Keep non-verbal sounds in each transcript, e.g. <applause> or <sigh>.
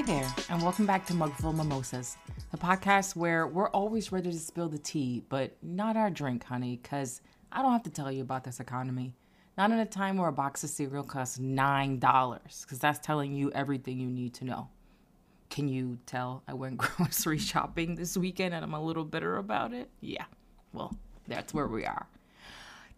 Hi there, and welcome back to Mugful Mimosas, the podcast where we're always ready to spill the tea, but not our drink, honey, because I don't have to tell you about this economy. Not in a time where a box of cereal costs $9, because that's telling you everything you need to know. Can you tell I went <laughs> grocery shopping this weekend and I'm a little bitter about it? Yeah, well, that's where we are.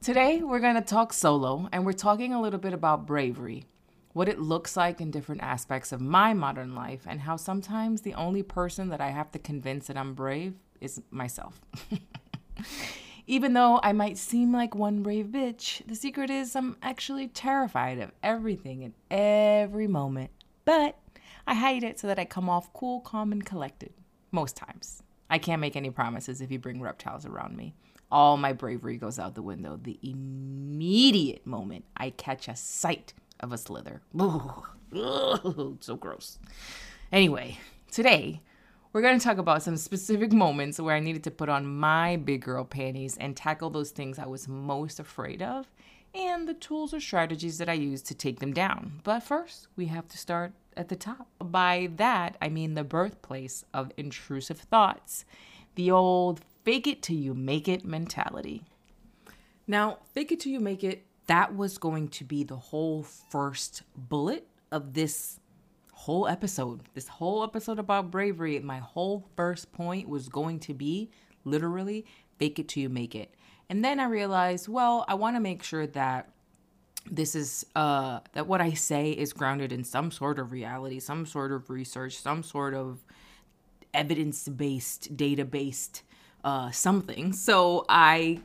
Today, we're going to talk solo, and we're talking a little bit about bravery what it looks like in different aspects of my modern life, and how sometimes the only person that I have to convince that I'm brave is myself. <laughs> Even though I might seem like one brave bitch, the secret is I'm actually terrified of everything in every moment. But I hide it so that I come off cool, calm, and collected. Most times. I can't make any promises if you bring reptiles around me. All my bravery goes out the window the immediate moment I catch a sight of a slither. Ooh, <laughs> so gross. Anyway, today we're going to talk about some specific moments where I needed to put on my big girl panties and tackle those things I was most afraid of and the tools or strategies that I used to take them down. But first, we have to start at the top. By that, I mean the birthplace of intrusive thoughts, the old fake it till you make it mentality. Now, fake it till you make it that was going to be the whole first bullet of this whole episode. This whole episode about bravery, my whole first point was going to be literally fake it till you make it. And then I realized, well, I want to make sure that this is uh that what I say is grounded in some sort of reality, some sort of research, some sort of evidence-based, data-based uh something. So I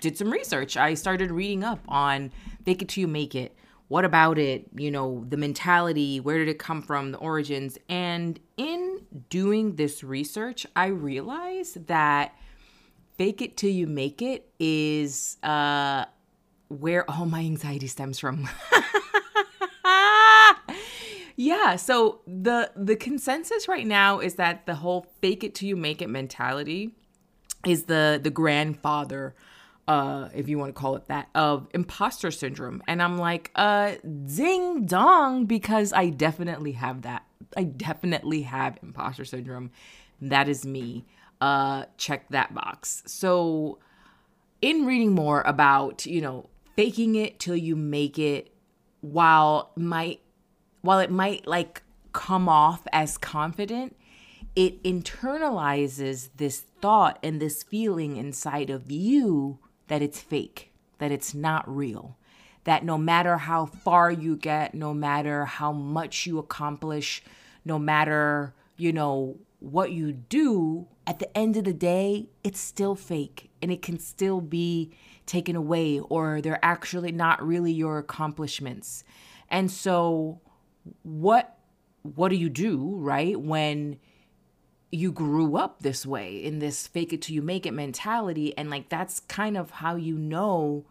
did some research. I started reading up on fake it till you make it. What about it? You know, the mentality, where did it come from, the origins. And in doing this research, I realized that fake it till you make it is uh where all my anxiety stems from. <laughs> yeah, so the the consensus right now is that the whole fake it till you make it mentality is the the grandfather uh, if you want to call it that, of imposter syndrome. And I'm like, uh, ding dong, because I definitely have that. I definitely have imposter syndrome. That is me. Uh, check that box. So, in reading more about, you know, faking it till you make it, while might, while it might like come off as confident, it internalizes this thought and this feeling inside of you that it's fake, that it's not real, that no matter how far you get, no matter how much you accomplish, no matter, you know, what you do, at the end of the day, it's still fake and it can still be taken away or they're actually not really your accomplishments. And so what what do you do, right? When you grew up this way in this fake it till you make it mentality and like that's kind of how you know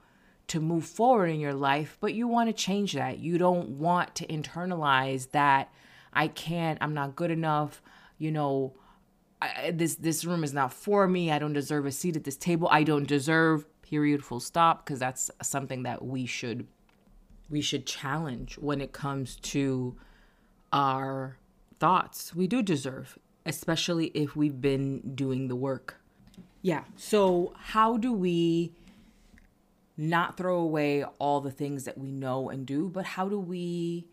to move forward in your life but you want to change that. You don't want to internalize that i can't i'm not good enough you know I, this this room is not for me i don't deserve a seat at this table i don't deserve period full stop because that's something that we should we should challenge when it comes to our thoughts. We do deserve especially if we've been doing the work. Yeah. So, how do we not throw away all the things that we know and do, but how do we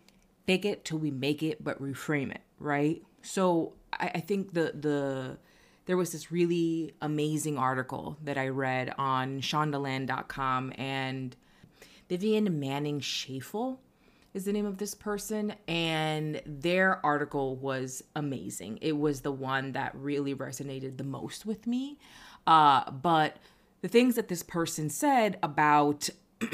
fake it till we make it, but reframe it, right? So, I, I think the, the, there was this really amazing article that I read on shondaland.com and Vivian Manning Schaffel is the name of this person and their article was amazing. It was the one that really resonated the most with me. Uh, but the things that this person said about <clears throat>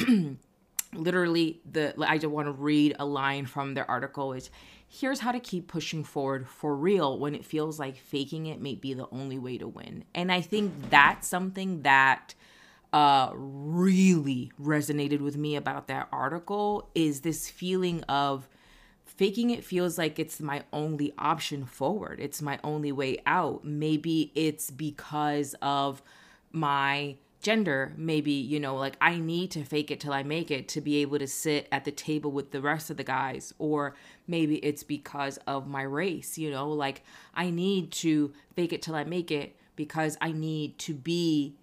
literally the i just want to read a line from their article is here's how to keep pushing forward for real when it feels like faking it may be the only way to win. And i think that's something that uh, really resonated with me about that article is this feeling of faking it feels like it's my only option forward. It's my only way out. Maybe it's because of my gender maybe you know like i need to fake it till i make it to be able to sit at the table with the rest of the guys or maybe it's because of my race you know like i need to fake it till i make it because i need to be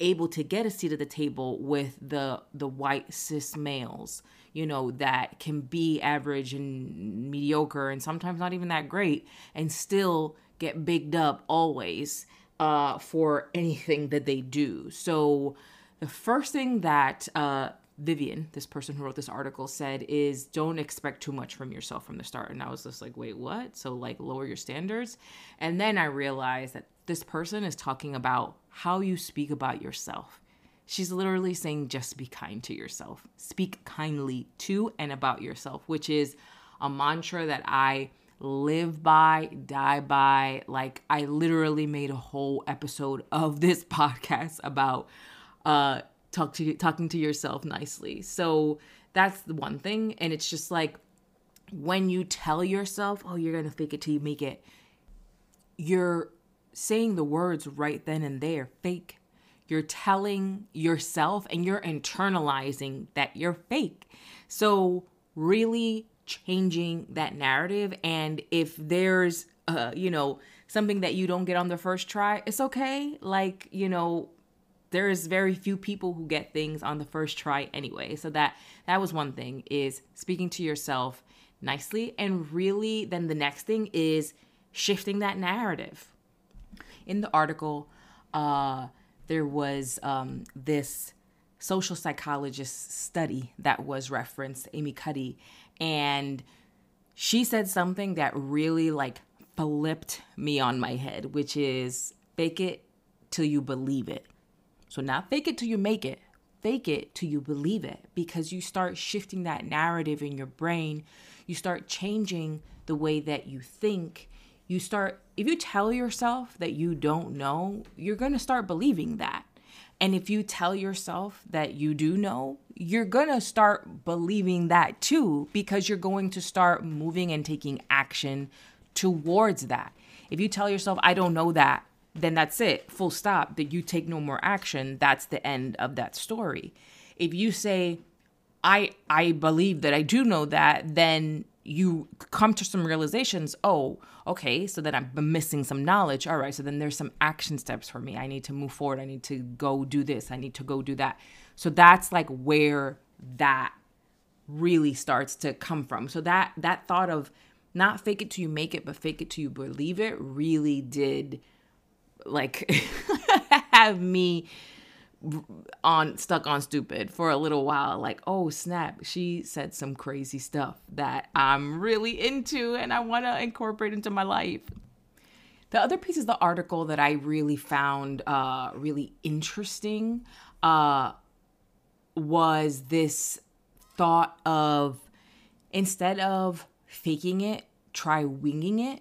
able to get a seat at the table with the the white cis males you know that can be average and mediocre and sometimes not even that great and still get bigged up always uh, for anything that they do. So the first thing that uh, Vivian, this person who wrote this article, said is don't expect too much from yourself from the start. And I was just like, wait, what? So, like, lower your standards. And then I realized that this person is talking about how you speak about yourself. She's literally saying just be kind to yourself. Speak kindly to and about yourself, which is a mantra that I live by, die by. Like I literally made a whole episode of this <laughs> podcast about uh talk to talking to yourself nicely. So that's the one thing and it's just like when you tell yourself, "Oh, you're going to fake it till you make it." You're saying the words right then and there, fake. You're telling yourself and you're internalizing that you're fake. So, really changing that narrative and if there's uh you know something that you don't get on the first try it's okay like you know there's very few people who get things on the first try anyway so that that was one thing is speaking to yourself nicely and really then the next thing is shifting that narrative in the article uh there was um this social psychologist study that was referenced amy cuddy and she said something that really like flipped me on my head, which is fake it till you believe it. So not fake it till you make it. Fake it till you believe it because you start shifting that narrative in your brain. You start changing the way that you think. You start, if you tell yourself that you don't know, you're going to start believing that. And if you tell yourself that you do know, you're going to start believing that too, because you're going to start moving and taking action towards that. If you tell yourself, I don't know that, then that's it, full stop, that you take no more action, that's the end of that story. If you say, I I believe that I do know that, then you come to some realizations oh okay so then i'm missing some knowledge. All right so then there's some action steps for me. I need to move forward. I need to go do this. I need to go do that. So that's like where that really starts to come from. So that that thought of not fake it till you make it but fake it till you believe it really did like <laughs> have me on stuck on stupid for a little while like oh snap she said some crazy stuff that i'm really into and i want to incorporate into my life. The other piece of the article that i really found uh, really interesting uh, was this thought of instead of faking it try winging it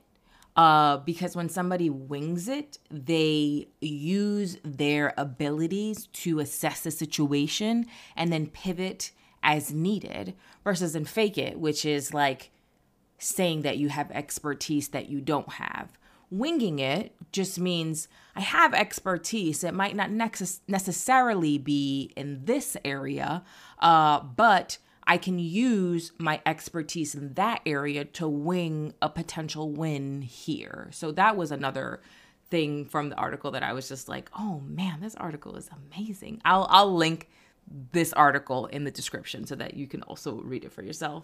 uh, because when somebody wings it, they use their abilities to assess the situation and then pivot as needed, versus in fake it, which is like saying that you have expertise that you don't have. Winging it just means I have expertise. It might not necessarily be in this area, uh, but I can use my expertise in that area to wing a potential win here. So that was another thing from the article that I was just like, "Oh man, this article is amazing." I'll I'll link this article in the description so that you can also read it for yourself.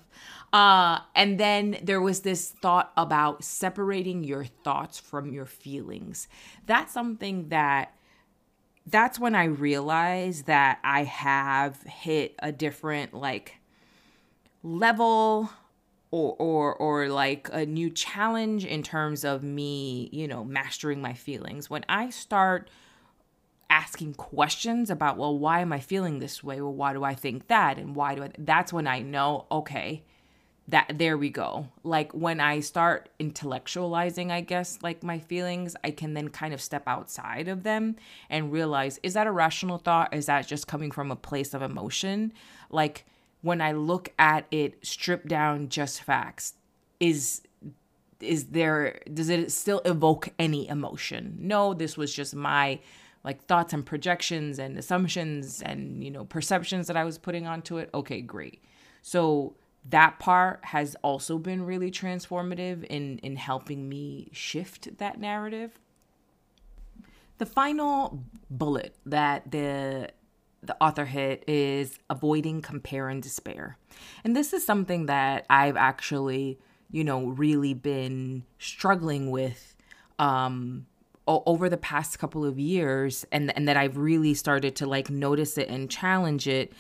Uh, and then there was this thought about separating your thoughts from your feelings. That's something that that's when I realized that I have hit a different like level or or or like a new challenge in terms of me, you know, mastering my feelings. When I start asking questions about, well, why am I feeling this way? Well, why do I think that? And why do I that's when I know, okay, that there we go. Like when I start intellectualizing, I guess, like my feelings, I can then kind of step outside of them and realize is that a rational thought? Is that just coming from a place of emotion? Like when I look at it stripped down just facts, is is there does it still evoke any emotion? No, this was just my like thoughts and projections and assumptions and you know perceptions that I was putting onto it, okay, great. So that part has also been really transformative in in helping me shift that narrative. The final bullet that the the author hit is avoiding compare and despair. And this is something that I've actually, you know, really been struggling with um over the past couple of years and and that I've really started to like notice it and challenge it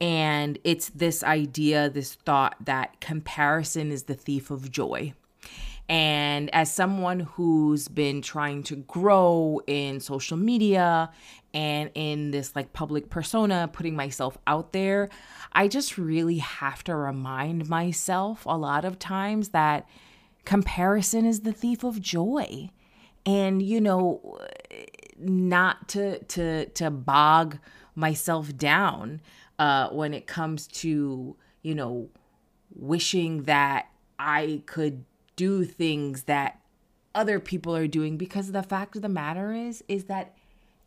and it's this idea this thought that comparison is the thief of joy and as someone who's been trying to grow in social media and in this like public persona, putting myself out there, I just really have to remind myself a lot of times that comparison is the thief of joy. And you know not to to to bog myself down uh when it comes to you know wishing that I could do things that other people are doing because the fact of the matter is is that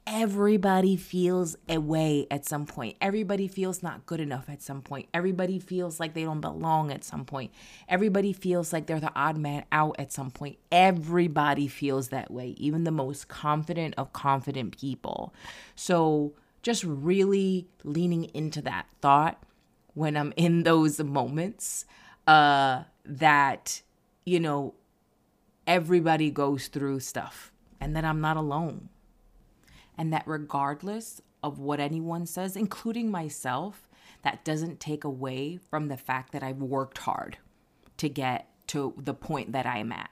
everybody feels away at some point. Everybody feels not good enough at some point. Everybody feels like they don't belong at some point. Everybody feels like they're the odd man out at some point. Everybody feels that way, even the most confident of confident people. So, just really leaning into that thought when I'm in those moments uh that you know everybody goes through stuff and that I'm not alone and that regardless of what anyone says, including myself, that doesn't take away from the fact that I've worked hard to get to the point that I'm at.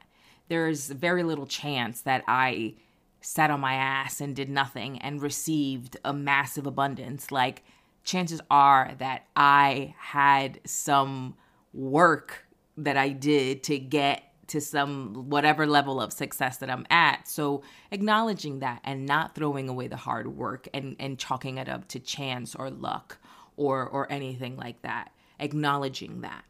There's very little chance that I sat on my ass and did nothing and received a massive abundance. Like, chances are that I had some work that I did to get to some whatever level of success that I'm at. So acknowledging that and not throwing away the hard work and, and chalking it up to chance or luck or or anything like that. Acknowledging that.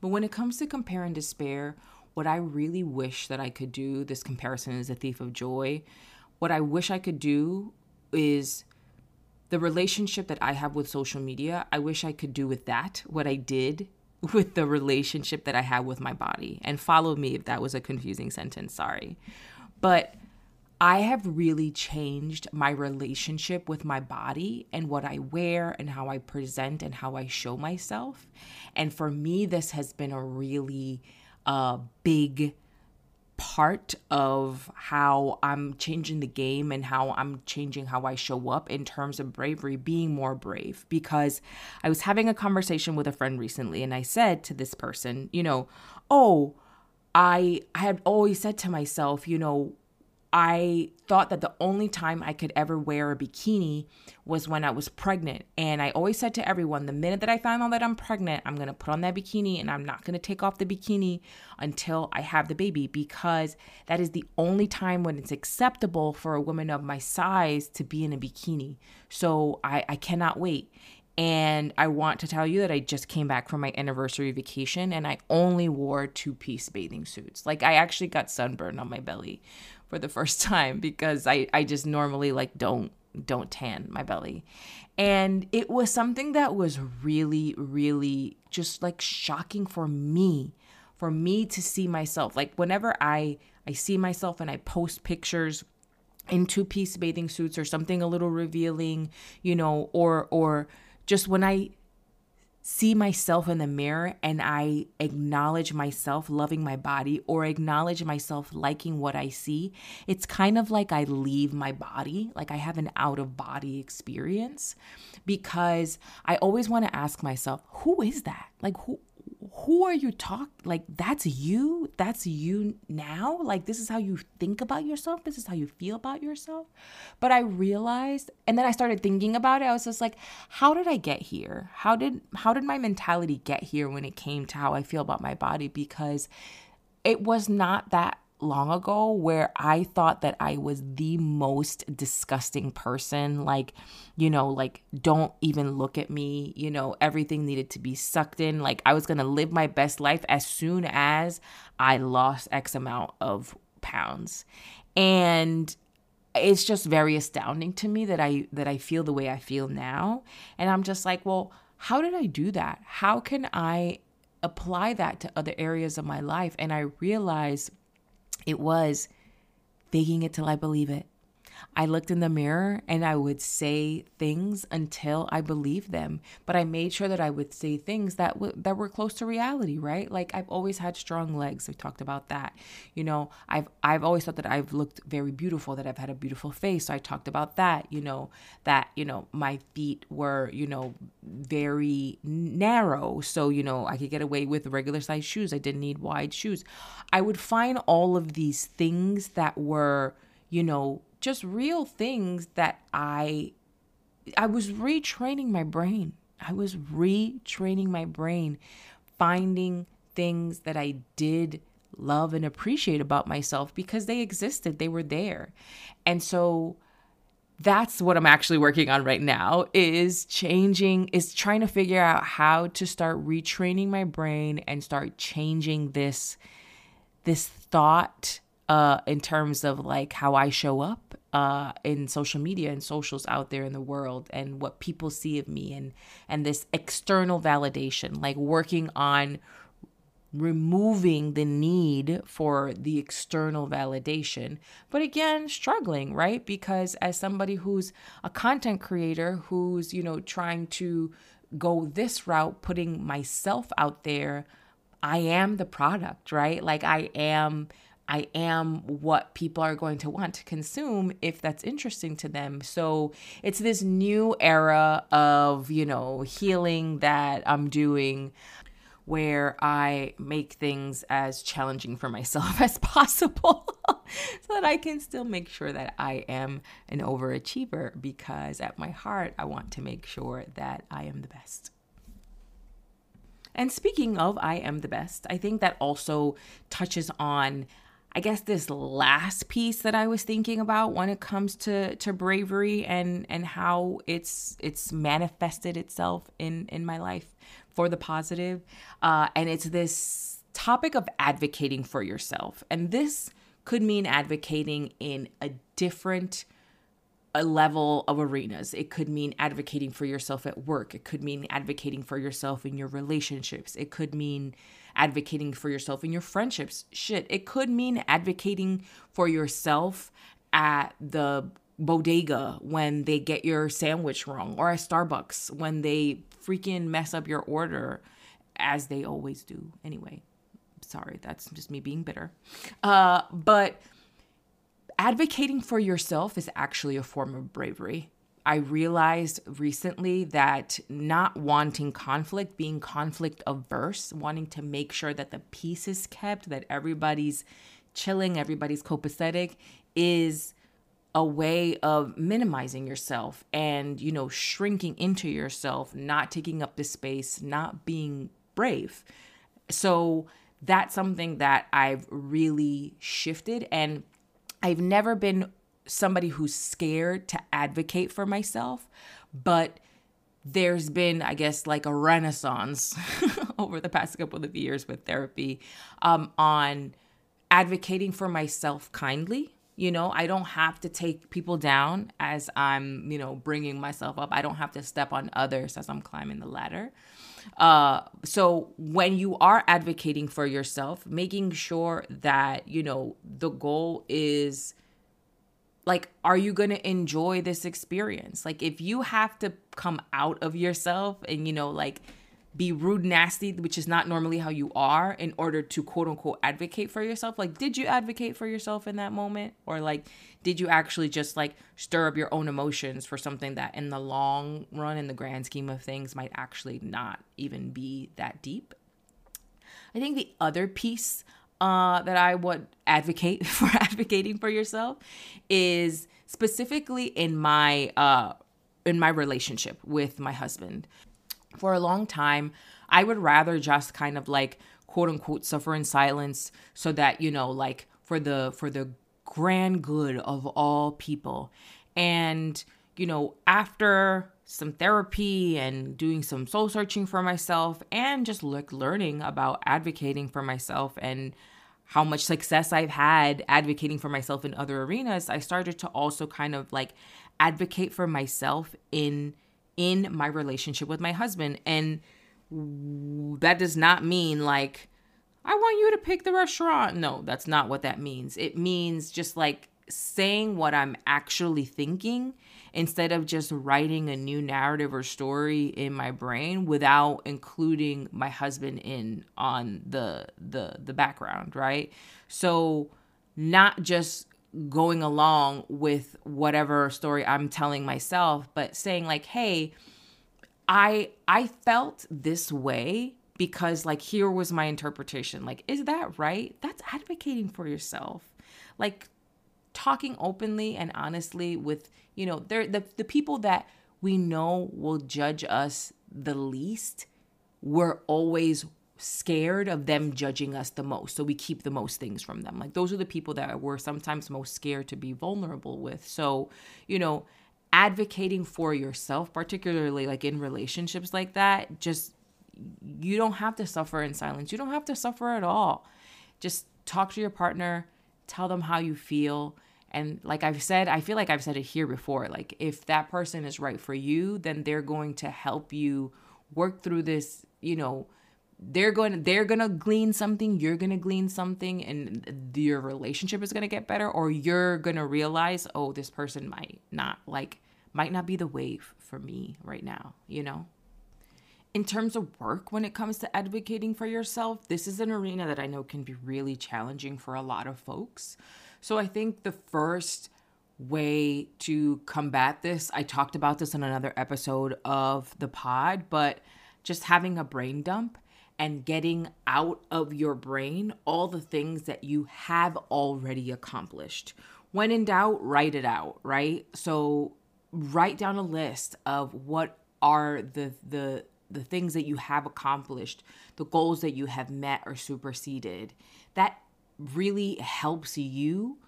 But when it comes to compare and despair, what I really wish that I could do, this comparison is a thief of joy. What I wish I could do is the relationship that I have with social media, I wish I could do with that what I did with the relationship that I had with my body. And follow me if that was a confusing sentence, sorry. But I have really changed my relationship with my body and what I wear and how I present and how I show myself. And for me, this has been a really uh, big part of how I'm changing the game and how I'm changing how I show up in terms of bravery, being more brave. Because I was having a conversation with a friend recently and I said to this person, you know, oh, I, I had always said to myself, you know, I thought that the only time I could ever wear a bikini was when I was pregnant. And I always said to everyone the minute that I find out that I'm pregnant, I'm going to put on that bikini and I'm not going to take off the bikini until I have the baby because that is the only time when it's acceptable for a woman of my size to be in a bikini. So I, I cannot wait. And I want to tell you that I just came back from my anniversary vacation and I only wore two piece bathing suits. Like, I actually got sunburn on my belly for the first <laughs> time because I, I just normally like don't don't tan my belly. And it was something that was really, really just like shocking for me, for me to see myself. Like whenever I I see myself and I post pictures in two-piece bathing suits or something a little revealing, you know, or or just when I see myself in the mirror and I acknowledge myself loving my body or acknowledge myself liking what I see, it's kind of like I leave my body, like I have an out of body experience because I always want to ask myself, who is that? Like who who are you talk like that's you that's you now? Like this is how you think about yourself? This is how you feel about yourself? But i realized and then i started thinking about it. I was just like how did i get here? How did how did my mentality get here when it came to how i feel about my body? Because it was not that long ago where I thought that I was the most disgusting person. Like, you know, like, don't even look at me. You know, everything needed to be sucked in. Like, I was going to live my best life as soon as I lost X amount of pounds. And it's just very astounding to me that I that I feel the way I feel now and I'm just like well how did I do that how can I apply that to other areas of my life and I realized it was faking it till I believe it I looked in the mirror and I would say things until I believed them. But I made sure that I would say things that w- that were close to reality, right? Like I've always had strong legs. We talked about that. You know, I've I've always thought that I've looked very beautiful, that I've had a beautiful face. So I talked about that. You know, that you know my feet were you know very narrow, so you know I could get away with regular size shoes. I didn't need wide shoes. I would find all of these things that were you know just real things that I I was retraining my brain. I was retraining my brain, finding things that I did love and appreciate about myself because they existed, they were there. And so that's what I'm actually working on right now is changing is trying to figure out how to start retraining my brain and start changing this this thought uh, in terms of like how I show up uh, in social media and socials out there in the world and what people see of me and and this external validation, like working on removing the need for the external validation. But again, struggling, right? Because as somebody who's a content creator who's, you know, trying to go this route, putting myself out there, I am the product, right? Like I am I am what people are going to want to consume if that's interesting to them. So it's this new era of, you know, healing that I'm doing where I make things as challenging for <laughs> myself as possible <laughs> so that I can still make sure that I am an overachiever because at my heart, I want to make sure that I am the best. And speaking of I am the best, I think that also touches on I guess this last piece that I was thinking about when it comes to to bravery and and how it's it's manifested itself in in my life for the positive, uh, and it's this topic of advocating for yourself, and this could mean advocating in a different a level of arenas. It could mean advocating for yourself at work. It could mean advocating for yourself in your relationships. It could mean advocating for yourself in your friendships. Shit, it could mean advocating for yourself at the bodega when they get your sandwich wrong or at Starbucks when they freaking mess up your order as they always do anyway. Sorry, that's just me being bitter. Uh, but advocating for yourself is actually a form of bravery. I realized recently that not wanting conflict, being conflict averse, wanting to make sure that the peace is kept, that everybody's chilling, everybody's copacetic, is a way of minimizing yourself and, you know, shrinking into yourself, not taking up the space, not being brave. So that's something that I've really shifted. And I've never been somebody who's scared to advocate for myself, but there's been, I guess, like a renaissance <laughs> over the past couple of years with therapy um, on advocating for myself kindly. You know, I don't have to take people down as I'm, you know, bringing myself up. I don't have to step on others as I'm climbing the ladder. Uh, so when you are advocating for yourself, making sure that, you know, the goal is like, are you going to enjoy this experience? Like, if you have to come out of yourself and, you know, like, be rude, nasty, which is not normally how you are, in order to quote unquote advocate for yourself. Like, did you advocate for yourself in that moment? Or, like, did you actually just like stir up your own emotions for something that in the long run, in the grand scheme of things, might actually not even be that deep? I think the other piece uh, that I would advocate <laughs> for advocating for yourself is specifically in my uh, in my relationship with my husband for a long time, I would rather just kind of like quote unquote suffer in silence so that, you know, like for the for the grand good of all people. And, you know, after some therapy and doing some soul searching for myself and just like learning about advocating for myself and how much success I've had advocating for myself in other arenas, I started to also kind of like advocate for myself in in my relationship with my husband and that does not mean like I want you to pick the restaurant. No, that's not what that means. It means just like saying what I'm actually thinking instead of just writing a new narrative or story in my brain without including my husband in on the the the background, right? So not just going along with whatever story I'm telling myself, but saying like, "Hey, I I felt this way because like here was my interpretation. Like, is that right? That's advocating for yourself. Like talking openly and honestly with, you know, they're the, the people that we know will judge us the least, we're always scared of them judging us the most. So we keep the most things from them. Like those are the people that we're sometimes most scared to be vulnerable with. So, you know, advocating for yourself, particularly like in relationships like that, just you don't have to suffer in silence. You don't have to suffer at all. Just talk to your partner, tell them how you feel. And like I've said, I feel like I've said it here before. Like, if that person is right for you, then they're going to help you work through this, you know, they're going they're going to glean something you're going to glean something and your relationship is going to get better or you're going to realize oh this person might not like might not be the wave for me right now you know in terms of work when it comes to advocating for yourself, this is an arena that I know can be really challenging for a lot of folks. So I think the first way to combat this, I talked about this in another episode of the pod, but just having a brain dump and getting out of your brain all the things that you have already accomplished. When in doubt, write it out, right? So write down a list of what are the the the things that you have accomplished, the goals that you have met or superseded, that really helps you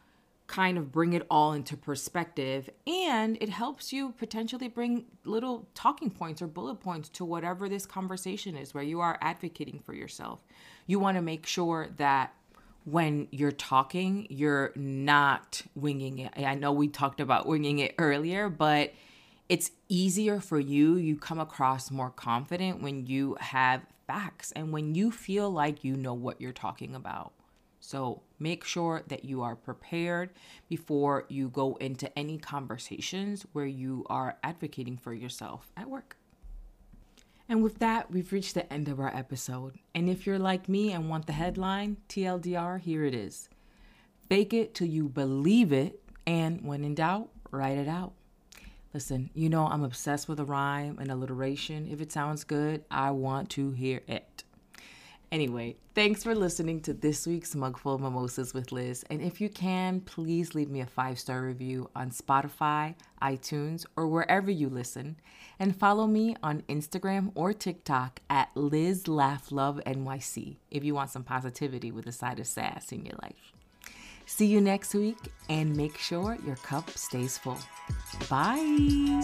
kind of bring it all into perspective and it helps you potentially bring little talking points or bullet points to whatever this conversation is where you are advocating for yourself. You want to make sure that when you're talking, you're not winging it. I know we talked about winging it earlier, but it's easier for you. You come across more confident when you have facts and when you feel like you know what you're talking about. So make sure that you are prepared before you go into any conversations where you are advocating for yourself at work. And with that, we've reached the end of our episode. And if you're like me and want the headline, TLDR, here it is. Fake it till you believe it, and when in doubt, write it out. Listen, you know I'm obsessed with a rhyme and alliteration. If it sounds good, I want to hear it. Anyway, thanks for listening to this week's Mugful of Mimosas with Liz. And if you can, please leave me a five star review on Spotify, iTunes, or wherever you listen. And follow me on Instagram or TikTok at Liz Laugh Love NYC if you want some positivity with a side of sass in your life. See you next week and make sure your cup stays full. Bye.